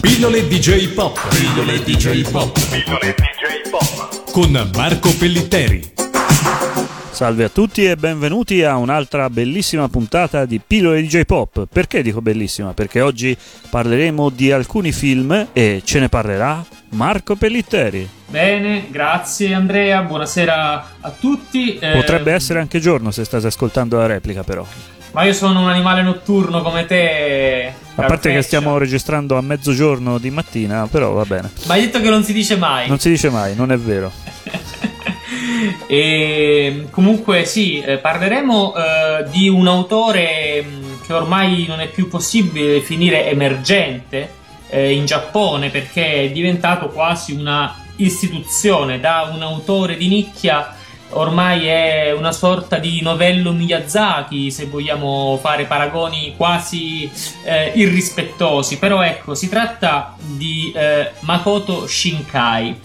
Pillole DJ Pop. Pillole DJ Pop. Pillole DJ Pop. Con Marco Pellitteri. Salve a tutti e benvenuti a un'altra bellissima puntata di Pillole DJ Pop. Perché dico bellissima? Perché oggi parleremo di alcuni film e ce ne parlerà Marco Pellitteri. Bene, grazie Andrea, buonasera a tutti. Potrebbe eh, essere anche giorno se state ascoltando la replica però. Ma io sono un animale notturno come te. A parte che stiamo registrando a mezzogiorno di mattina, però va bene. Ma hai detto che non si dice mai. Non si dice mai, non è vero. e comunque sì, eh, parleremo eh, di un autore mm, che ormai non è più possibile definire emergente eh, in Giappone perché è diventato quasi una istituzione da un autore di nicchia ormai è una sorta di novello Miyazaki, se vogliamo fare paragoni quasi eh, irrispettosi, però ecco, si tratta di eh, Makoto Shinkai.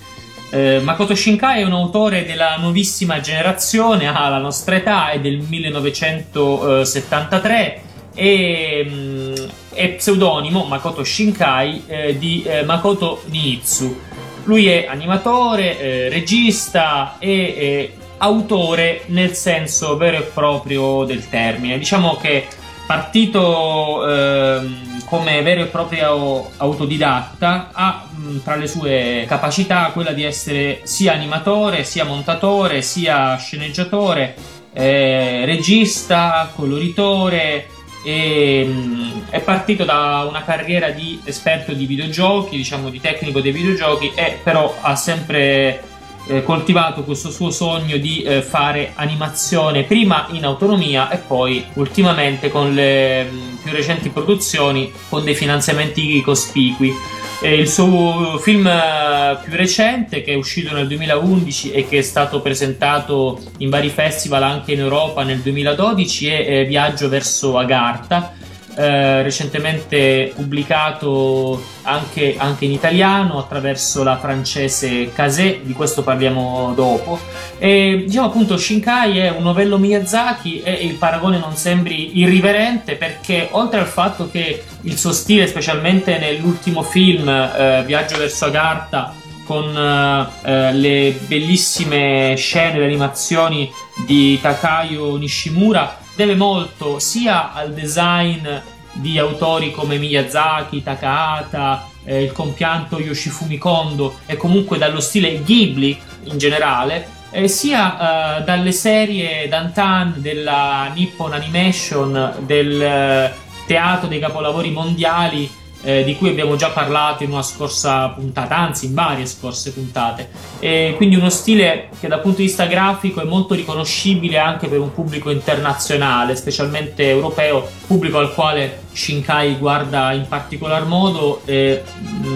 Eh, Makoto Shinkai è un autore della nuovissima generazione, ha la nostra età, è del 1973 e mm, è pseudonimo Makoto Shinkai eh, di eh, Makoto Niitsu. Lui è animatore, eh, regista e autore nel senso vero e proprio del termine. Diciamo che partito eh, come vero e proprio autodidatta ha tra le sue capacità quella di essere sia animatore, sia montatore, sia sceneggiatore, eh, regista, coloritore e mh, è partito da una carriera di esperto di videogiochi, diciamo di tecnico dei videogiochi e però ha sempre eh, coltivato questo suo sogno di eh, fare animazione prima in autonomia e poi ultimamente con le mh, più recenti produzioni con dei finanziamenti cospicui. Eh, il suo film eh, più recente che è uscito nel 2011 e che è stato presentato in vari festival anche in Europa nel 2012 è eh, Viaggio verso Agartha eh, recentemente pubblicato anche, anche, in italiano attraverso la francese Kazé, di questo parliamo dopo. E diciamo appunto Shinkai è un novello Miyazaki e il paragone non sembri irriverente perché oltre al fatto che il suo stile, specialmente nell'ultimo film eh, Viaggio verso Agartha, con eh, le bellissime scene e animazioni di Takayo Nishimura deve molto sia al design di autori come Miyazaki, Takahata, eh, il compianto Yoshifumi Kondo e comunque dallo stile Ghibli in generale, eh, sia eh, dalle serie Dantan della Nippon Animation, del eh, teatro dei capolavori mondiali eh, di cui abbiamo già parlato in una scorsa puntata, anzi in varie scorse puntate. E quindi uno stile che dal punto di vista grafico è molto riconoscibile anche per un pubblico internazionale, specialmente europeo, pubblico al quale Shinkai guarda in particolar modo eh,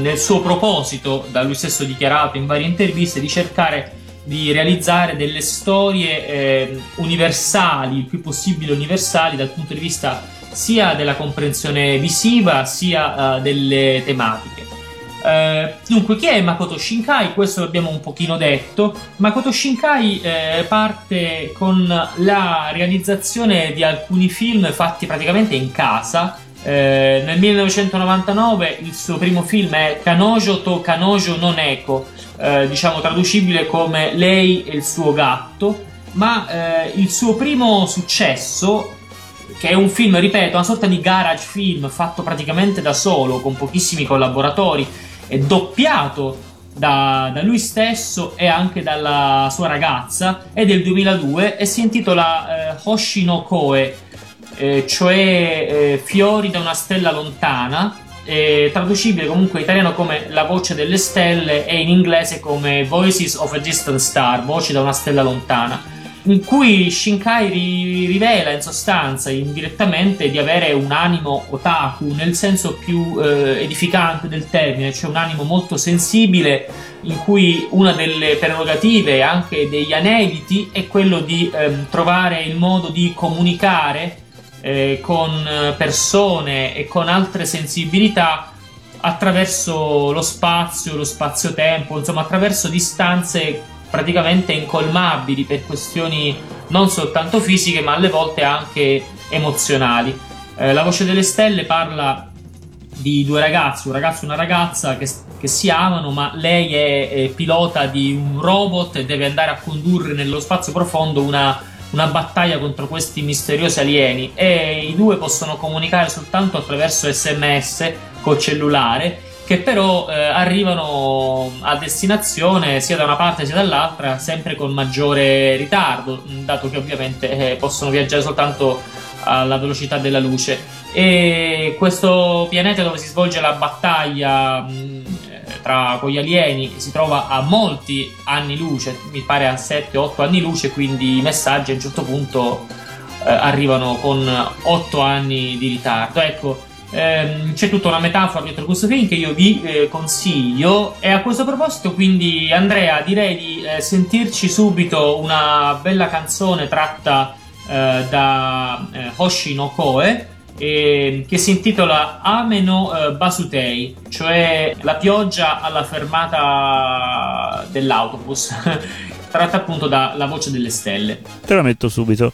nel suo proposito, da lui stesso dichiarato in varie interviste, di cercare di realizzare delle storie eh, universali, il più possibile universali dal punto di vista sia della comprensione visiva sia uh, delle tematiche. Uh, dunque, chi è Makoto Shinkai? Questo l'abbiamo un pochino detto. Makoto Shinkai eh, parte con la realizzazione di alcuni film fatti praticamente in casa. Eh, nel 1999 il suo primo film è Kanojo to Kanojo non Eko, eh, diciamo traducibile come Lei e il suo gatto, ma eh, il suo primo successo che è un film, ripeto, una sorta di garage film fatto praticamente da solo, con pochissimi collaboratori, e doppiato da, da, lui stesso e anche dalla sua ragazza, è del 2002 e si intitola eh, Hoshi no Koe, eh, cioè eh, Fiori da una stella lontana, traducibile comunque in italiano come La voce delle stelle e in inglese come Voices of a Distant Star, voci da una stella lontana in cui Shinkai ri- rivela in sostanza indirettamente di avere un animo otaku nel senso più eh, edificante del termine, cioè un animo molto sensibile in cui una delle prerogative anche degli aneliti è quello di eh, trovare il modo di comunicare eh, con persone e con altre sensibilità attraverso lo spazio, lo spazio-tempo, insomma attraverso distanze praticamente incolmabili per questioni non soltanto fisiche ma alle volte anche emozionali. Eh, la voce delle stelle parla di due ragazzi, un ragazzo e una ragazza che, che si amano, ma lei è, è, pilota di un robot e deve andare a condurre nello spazio profondo una, una battaglia contro questi misteriosi alieni e i due possono comunicare soltanto attraverso sms col cellulare che però eh, arrivano a destinazione sia da una parte sia dall'altra sempre con maggiore ritardo, dato che ovviamente eh, possono viaggiare soltanto alla velocità della luce. E questo pianeta dove si svolge la battaglia mh, tra con gli alieni si trova a molti anni luce, mi pare a 7-8 anni luce, quindi i messaggi a un certo punto eh, arrivano con 8 anni di ritardo. Ecco, ehm, c'è tutta una metafora dietro questo film che io vi eh, consiglio e a questo proposito quindi Andrea direi di eh, sentirci subito una bella canzone tratta eh, da eh, Hoshi no Koe eh, che si intitola Ameno eh, Basutei, cioè la pioggia alla fermata dell'autobus, tratta appunto da La voce delle stelle. Te la metto subito.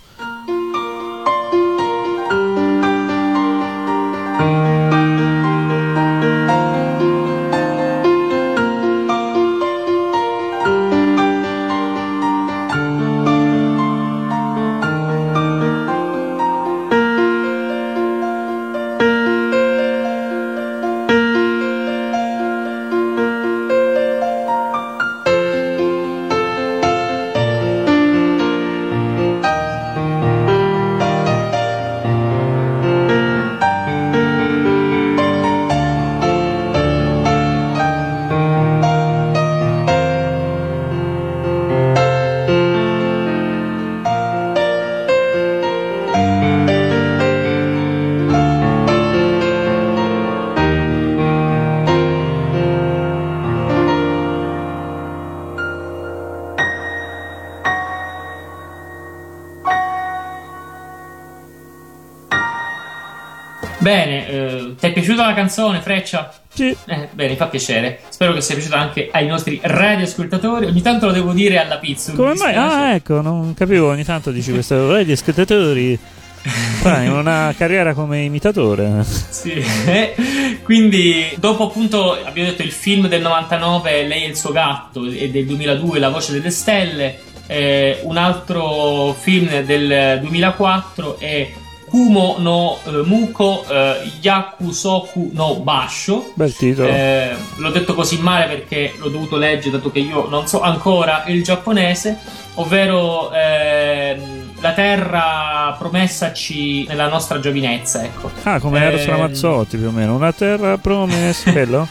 Bene, eh, ti è piaciuta la canzone, Freccia? Sì. Eh, bene, fa piacere. Spero che sia piaciuta anche ai nostri radioascoltatori. Ogni tanto lo devo dire alla pizza. Come mai? Ah, ecco, non capivo. Ogni tanto dici questo radioascoltatori. Fai una carriera come imitatore. Sì, quindi dopo appunto abbiamo detto il film del 99, Lei e il suo gatto, e del 2002, La voce delle stelle. Eh, un altro film del 2004 è Kumo no eh, Muko eh, Yakusoku no Basho. Bel titolo. Eh, l'ho detto così male perché l'ho dovuto leggere, dato che io non so ancora il giapponese, ovvero ehm, la terra promessaci nella nostra giovinezza. Ecco. Ah, come eh, Eros Ramazzotti più o meno. Una terra promessa, quello?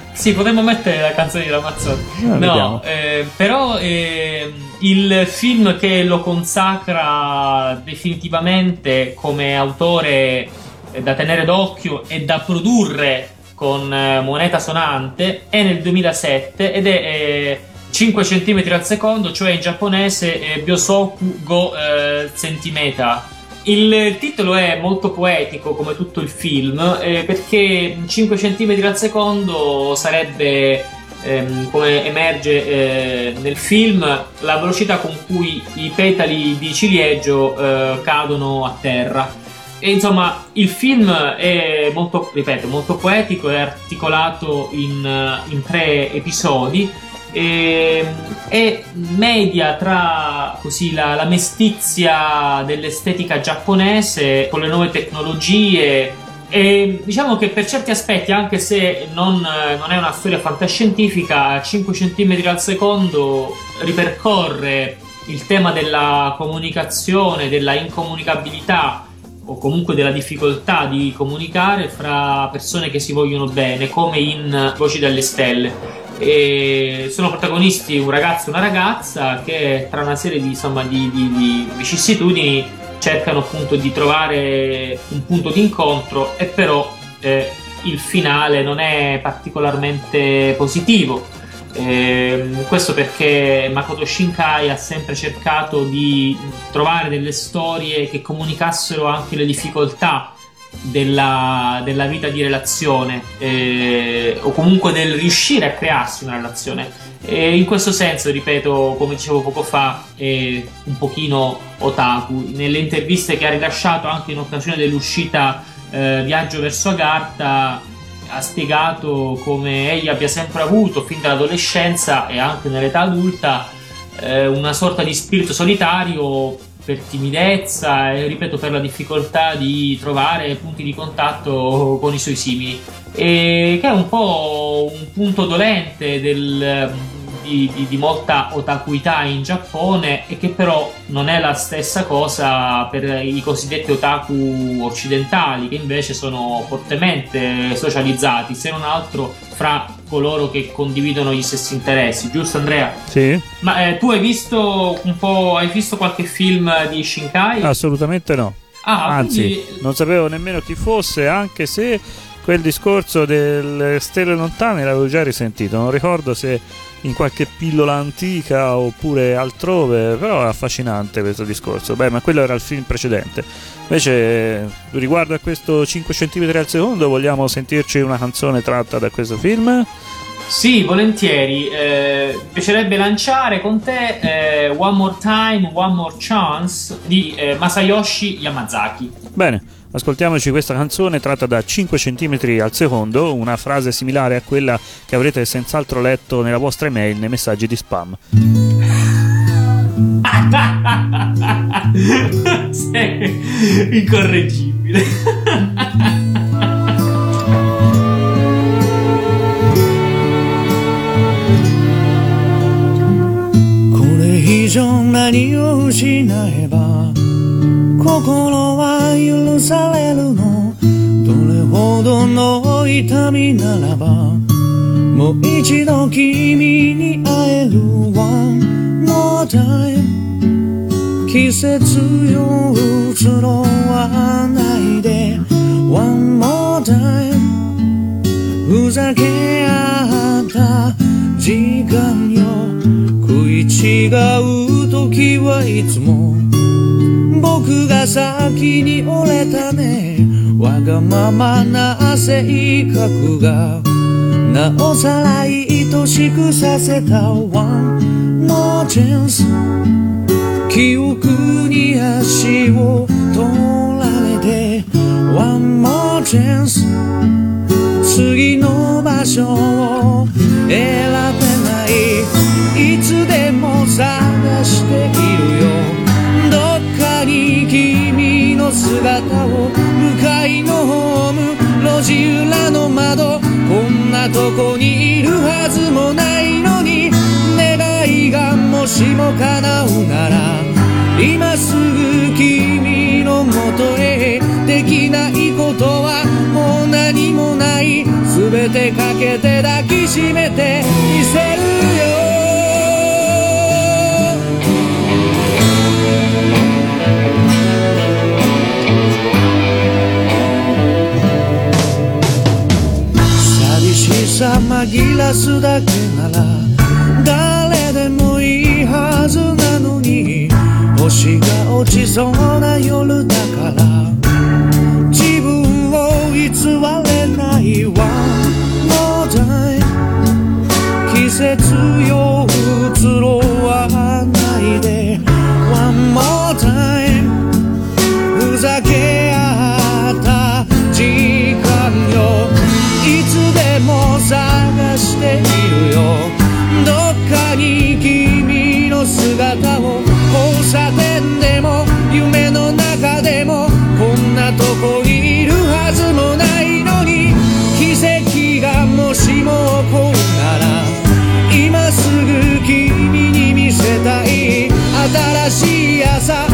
sì, potremmo mettere la canzone di Ramazzotti. Ah, no, eh, però eh, il film che lo consacra definitivamente come autore eh, da tenere d'occhio e da produrre con eh, moneta sonante è nel 2007 ed è 5 cm al secondo, cioè in giapponese Byosoku go centimeter il titolo è molto poetico come tutto il film eh, perché 5 cm al secondo sarebbe ehm, come emerge eh, nel film la velocità con cui i petali di ciliegio eh, cadono a terra. E insomma il film è molto, ripeto, molto poetico è articolato in, in tre episodi e, e media tra così, la, la mestizia dell'estetica giapponese con le nuove tecnologie e diciamo che per certi aspetti, anche se non, non, è una storia fantascientifica, a 5 cm al secondo ripercorre il tema della comunicazione, della incomunicabilità o comunque della difficoltà di comunicare fra persone che si vogliono bene, come in Voci dalle Stelle. E sono protagonisti un ragazzo e una ragazza che tra una serie di, insomma, di, di, di vicissitudini cercano appunto di trovare un punto di incontro e però eh, il finale non è particolarmente positivo. Eh, questo perché Makoto Shinkai ha sempre cercato di trovare delle storie che comunicassero anche le difficoltà della, della vita di relazione eh, o comunque del riuscire a crearsi una relazione. E in questo senso, ripeto, come dicevo poco fa, è un pochino otaku. Nelle interviste che ha rilasciato anche in occasione dell'uscita eh, Viaggio verso Agartha ha spiegato come egli abbia sempre avuto fin dall'adolescenza e anche nell'età adulta eh, una sorta di spirito solitario per timidezza e ripeto per la difficoltà di trovare punti di contatto con i suoi simili. E che è un po' un punto dolente del, di, di, di, molta otakuità in Giappone e che però non è la stessa cosa per i cosiddetti otaku occidentali che invece sono fortemente socializzati se non altro fra coloro che condividono gli stessi interessi giusto Andrea? Sì ma eh, tu hai visto un po' hai visto qualche film di Shinkai? assolutamente no ah, anzi quindi... non sapevo nemmeno chi fosse anche se quel discorso delle stelle lontane l'avevo già risentito, non ricordo se in qualche pillola antica oppure altrove, però è affascinante questo discorso. Beh, ma quello era il film precedente. Invece, riguardo a questo 5 cm al secondo, vogliamo sentirci una canzone tratta da questo film? Sì, volentieri. Eh, piacerebbe lanciare con te eh, One More Time, One More Chance di eh, Masayoshi Yamazaki. Bene. Ascoltiamoci questa canzone tratta da 5 cm al secondo, una frase similare a quella che avrete senz'altro letto nella vostra email nei messaggi di spam. Sei incorreggibile. 以上何を失えば 心は許されるの。どれほどの痛みならばもう一度君に会える One more time 季節よ移ろわないで。One more time ふざけ合った時間よ。食い違う時はいつも僕が先に折れたね。わがままな性格が。なおさら愛しくさせた One more chance 記憶に足を取られて。One more chance 次の場所を選なとこにいるはずもないのに願いがもしも叶うなら今すぐ君のもとへ。できないことはもう何もない。全てかけて抱きしめてみせるよ。らすだけなら誰でもいいはずなのに星が落ちそうな夜新しい朝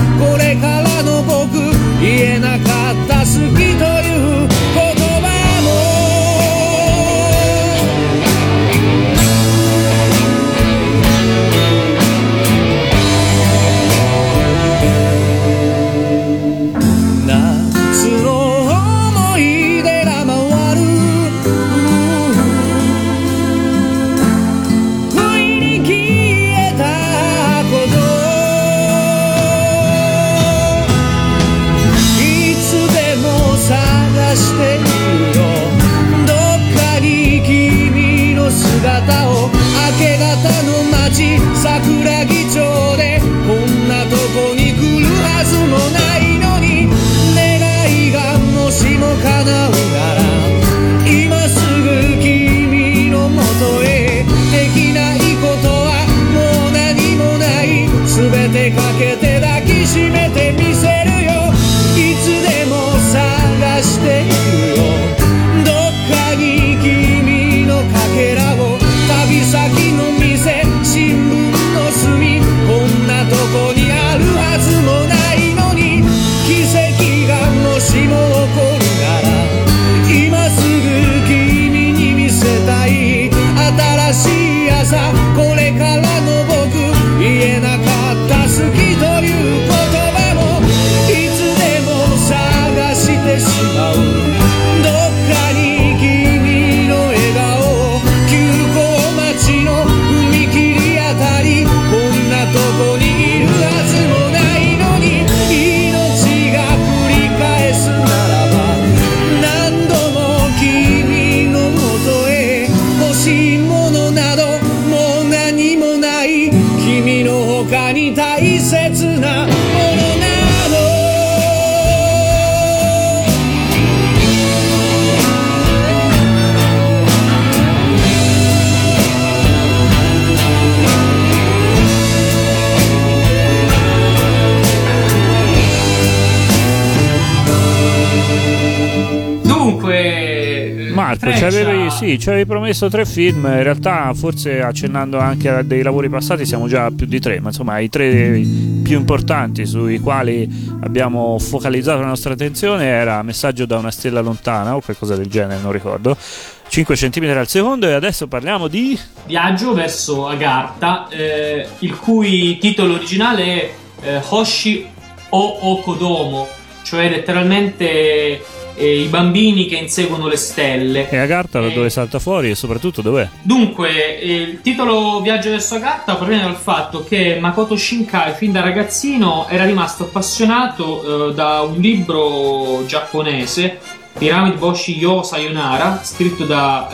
luna Marco, ci Freccia- avevi, sì, ci avevi promesso tre film, in realtà forse accennando anche a dei lavori passati siamo già a più di tre, ma insomma i tre più importanti sui quali abbiamo focalizzato la nostra attenzione era Messaggio da una stella lontana o qualcosa del genere, non ricordo, 5 cm al secondo e adesso parliamo di... Viaggio verso Agartha, eh, il cui titolo originale è eh, Hoshi o Okodomo, cioè letteralmente eh, i bambini che inseguono le stelle. E Agartha da Eh, dove salta fuori e soprattutto dov'è? Dunque, eh, il titolo Viaggio verso Agartha proviene dal fatto che Makoto Shinkai, fin da ragazzino, era rimasto appassionato eh, da un libro giapponese, Pyramid Boshi Yo Sayonara, scritto da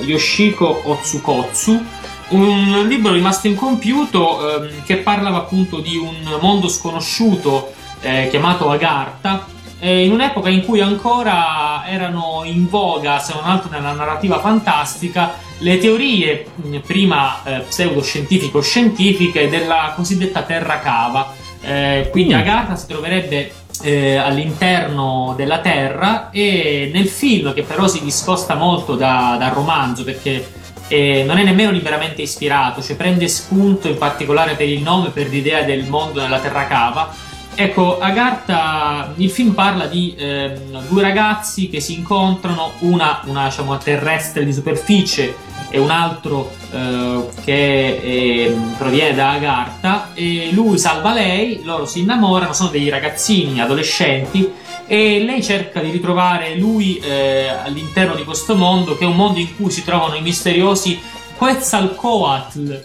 eh, Yoshiko Otsukotsu. Un libro rimasto incompiuto ehm, che parlava appunto di un mondo sconosciuto eh, chiamato Agartha, eh, in un'epoca in cui ancora erano in voga, se non altro nella narrativa fantastica, le teorie mh, prima eh, pseudoscientifico-scientifiche della cosiddetta terra cava. Eh, quindi Mm. Agartha si troverebbe eh, all'interno della Terra e nel film, che però si discosta molto da- dal romanzo perché eh, non è nemmeno liberamente ispirato, cioè prende spunto in particolare per il nome, per l'idea del mondo nella Terra cava. Ecco, Agartha, il film parla di ehm, due ragazzi che si incontrano, una, una diciamo, terrestre di superficie e un altro eh, che ehm, proviene da Agartha e lui salva lei, loro si innamorano, sono dei ragazzini, adolescenti e lei cerca di ritrovare lui eh, all'interno di questo mondo che è un mondo in cui si trovano i misteriosi Quetzalcoatl.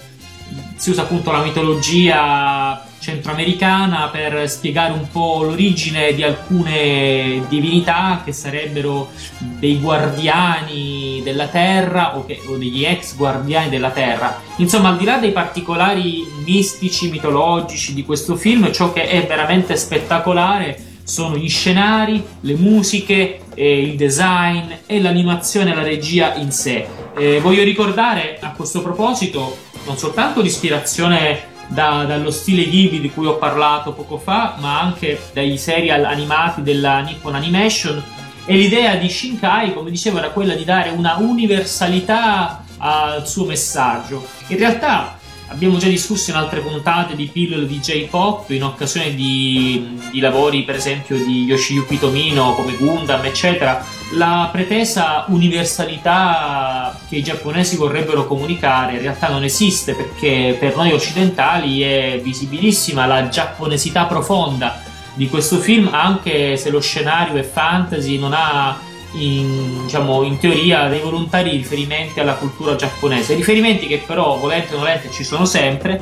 Si usa appunto la mitologia centroamericana per spiegare un po' l'origine di alcune divinità che sarebbero dei guardiani della terra o, che- o degli ex guardiani della terra. Insomma, al di là dei particolari mistici, mitologici di questo film, ciò che è veramente spettacolare sono gli scenari, le musiche, eh, il design e l'animazione e la regia in sé. Eh, voglio ricordare a questo proposito non soltanto l'ispirazione da- dallo stile Ghibli di cui ho parlato poco fa, ma anche dai serial animati della Nippon Animation. E l'idea di Shinkai, come dicevo, era quella di dare una universalità al suo messaggio. In realtà abbiamo già discusso in altre puntate di pillole di J-pop in occasione di, di lavori, per esempio, di Yoshiyuki Tomino come Gundam, eccetera. La pretesa universalità che i giapponesi vorrebbero comunicare in realtà non esiste perché per noi occidentali è visibilissima la giapponesità profonda di questo film, anche se lo scenario è fantasy, non ha in, diciamo, in teoria dei volontari riferimenti alla cultura giapponese, riferimenti che però volente o nolente ci sono sempre,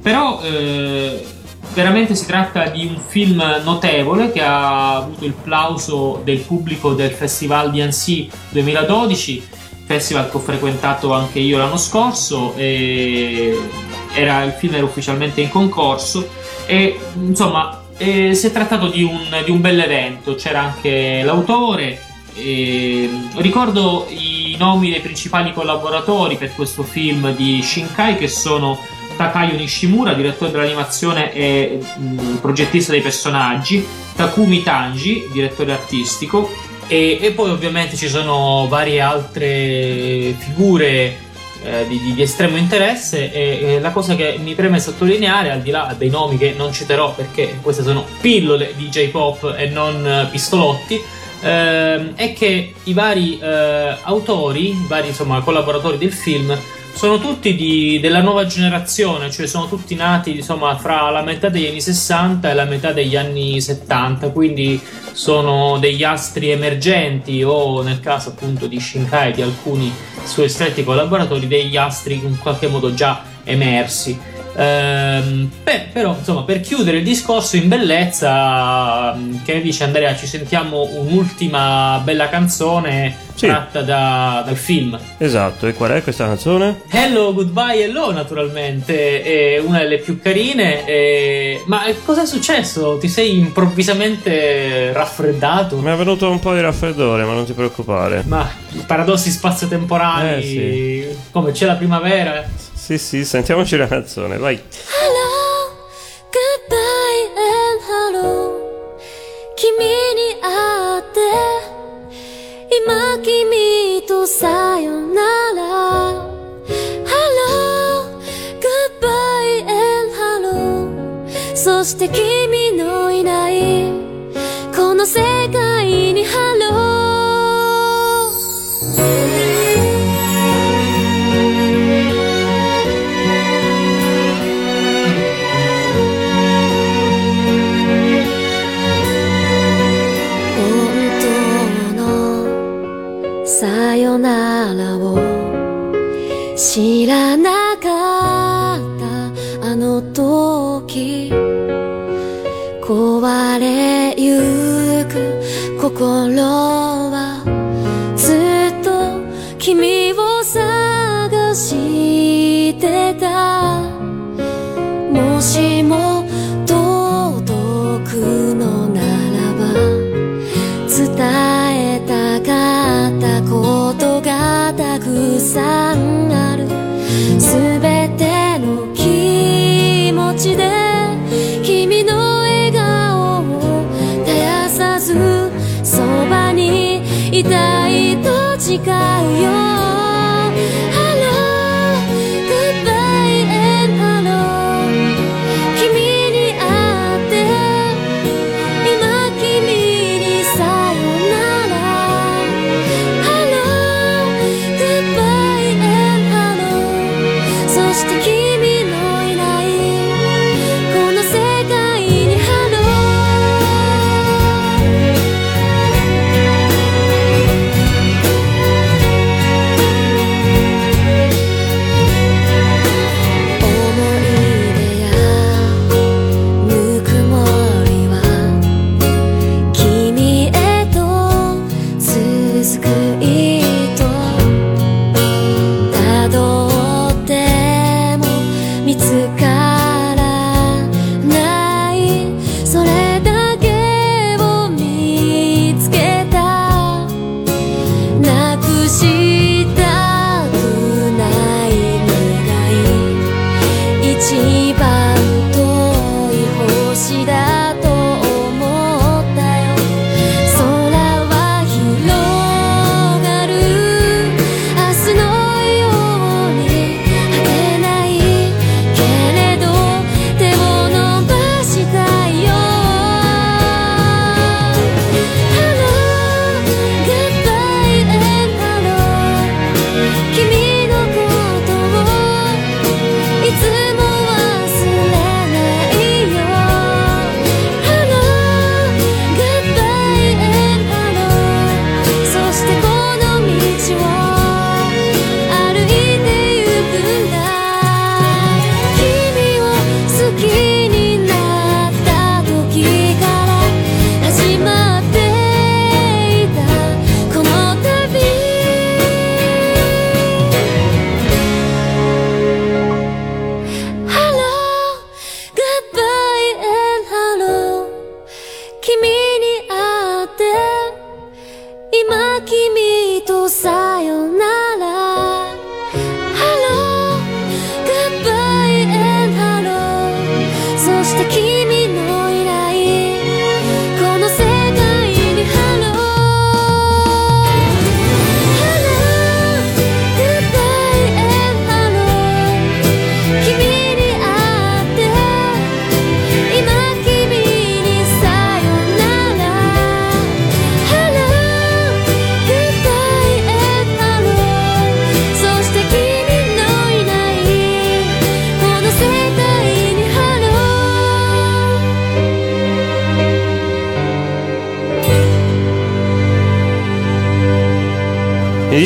però eh, veramente si tratta di un film notevole che ha avuto il plauso del pubblico del Festival di Annecy 2012, festival che ho frequentato anche io l'anno scorso e era, il film era ufficialmente in concorso e insomma eh, si è trattato di un, di un bel evento, c'era anche l'autore, e ricordo i nomi dei principali collaboratori per questo film di Shinkai che sono Takayo Nishimura, direttore dell'animazione e mh, progettista dei personaggi, Takumi Tanji, direttore artistico, e, e poi ovviamente ci sono varie altre figure eh, di, di- di estremo interesse e, e la cosa che mi preme sottolineare, al di là dei nomi che non citerò perché queste sono pillole di J-pop e non eh, pistolotti, ehm, è che i vari eh, autori, i vari insomma, collaboratori del film sono tutti di, della nuova generazione, cioè sono tutti nati insomma fra la metà degli anni 60 e la metà degli anni 70, quindi sono degli astri emergenti o nel caso appunto di Shinkai di alcuni suoi stretti collaboratori degli astri in qualche modo già emersi. Ehm, beh, però, insomma, per chiudere il discorso in bellezza, mm, che dice Andrea, ci sentiamo un'ultima bella canzone sì. tratta da, dal film. Esatto, e qual è questa canzone? Hello, Goodbye, Hello, naturalmente, è una delle più carine. E... Ma cosa è successo? Ti sei improvvisamente raffreddato? Mi è venuto un po' di raffreddore, ma non ti preoccupare. Ma paradossi spazio-temporali, eh, sì. come c'è la primavera. Sì, sì, sentiamoci la canzone, vai. Hello, goodbye and hello 君に会って今君とさよなら Hello, goodbye and hello そして君のいない心はずっと君を探してた。もしも届くのならば伝えたかったことがたくさん。期待と違うよ。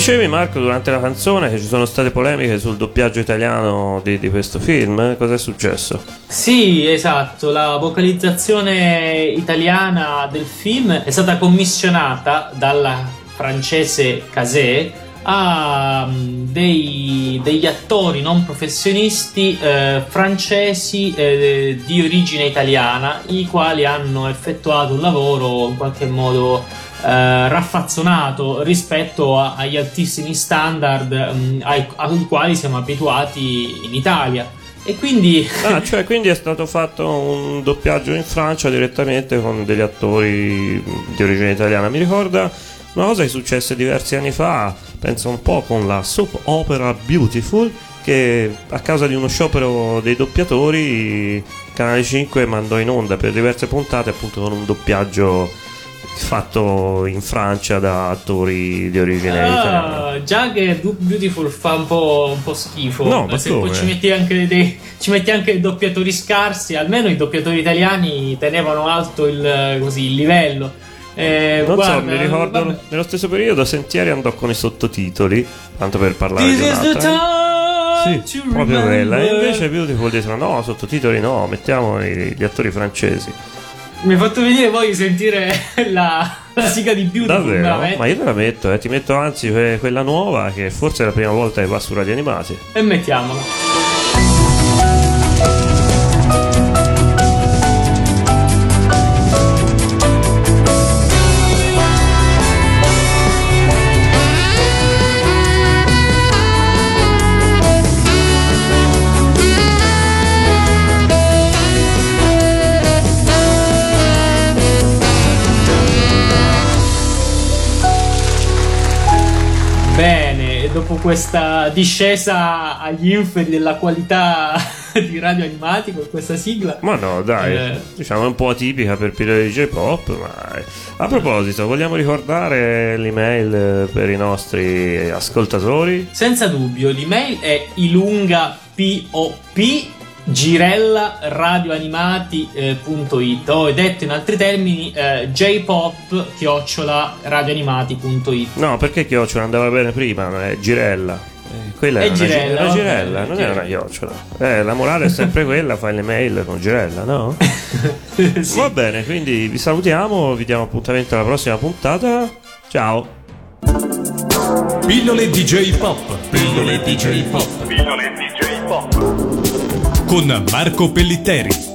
Dicevi Marco durante la canzone che ci sono state polemiche sul doppiaggio italiano di, di questo film, cosa è successo? Sì, esatto, la vocalizzazione italiana del film è stata commissionata dalla francese Casé a mm, dei, degli attori non professionisti eh, francesi eh, di origine italiana, i quali hanno effettuato un lavoro in qualche modo eh, raffazzonato rispetto a, agli altissimi standard mh, mm, ai, ai quali siamo abituati in Italia. E quindi. Ah, cioè, quindi è stato fatto un doppiaggio in Francia direttamente con degli attori di origine italiana. Mi ricorda una cosa che successe diversi anni fa, penso un po' con la soap opera Beautiful, che a causa di uno sciopero dei doppiatori, Canale 5 mandò in onda per diverse puntate appunto con un doppiaggio fatto in Francia da attori di origine ah, italiana. Già che Beautiful fa un po', un po schifo. No, ma se poi ci metti, anche dei, ci metti anche doppiatori scarsi, almeno i doppiatori italiani tenevano alto il, così, il livello. Eh, non guarda, so, mi ricordo vabbè. nello stesso periodo Sentieri andò con i sottotitoli, tanto per parlare This di un'altra. Sì, proprio quella. E invece Beautiful diceva no, sottotitoli no, mettiamo gli attori francesi. Mi ha fatto venire poi sentire la, la sigla di più Davvero? Ma io te la metto, eh. ti metto anzi quella nuova che forse è la prima volta che va su Radio Animati. E mettiamola. Dopo questa discesa agli inferi della qualità di radio animati con questa sigla. Ma no, dai, eh. diciamo è un po' atipica per periodi di J-pop. Ma a proposito, vogliamo ricordare l'email per i nostri ascoltatori? Senza dubbio, l'email è ilunga pop girella radioanimati.it o detto in altri termini eh, jpop chiocciola radioanimati.it no perché chiocciola? Andava bene prima è girella. Eh, quella è, è girella, una, girella okay. non è una chiocciola. Eh, la morale è sempre quella fai le mail con girella no? sì. va bene quindi vi salutiamo vi diamo appuntamento alla prossima puntata. Ciao. Pillole DJ pop pillole DJ pop pillole DJ pop con Marco Pellitteri.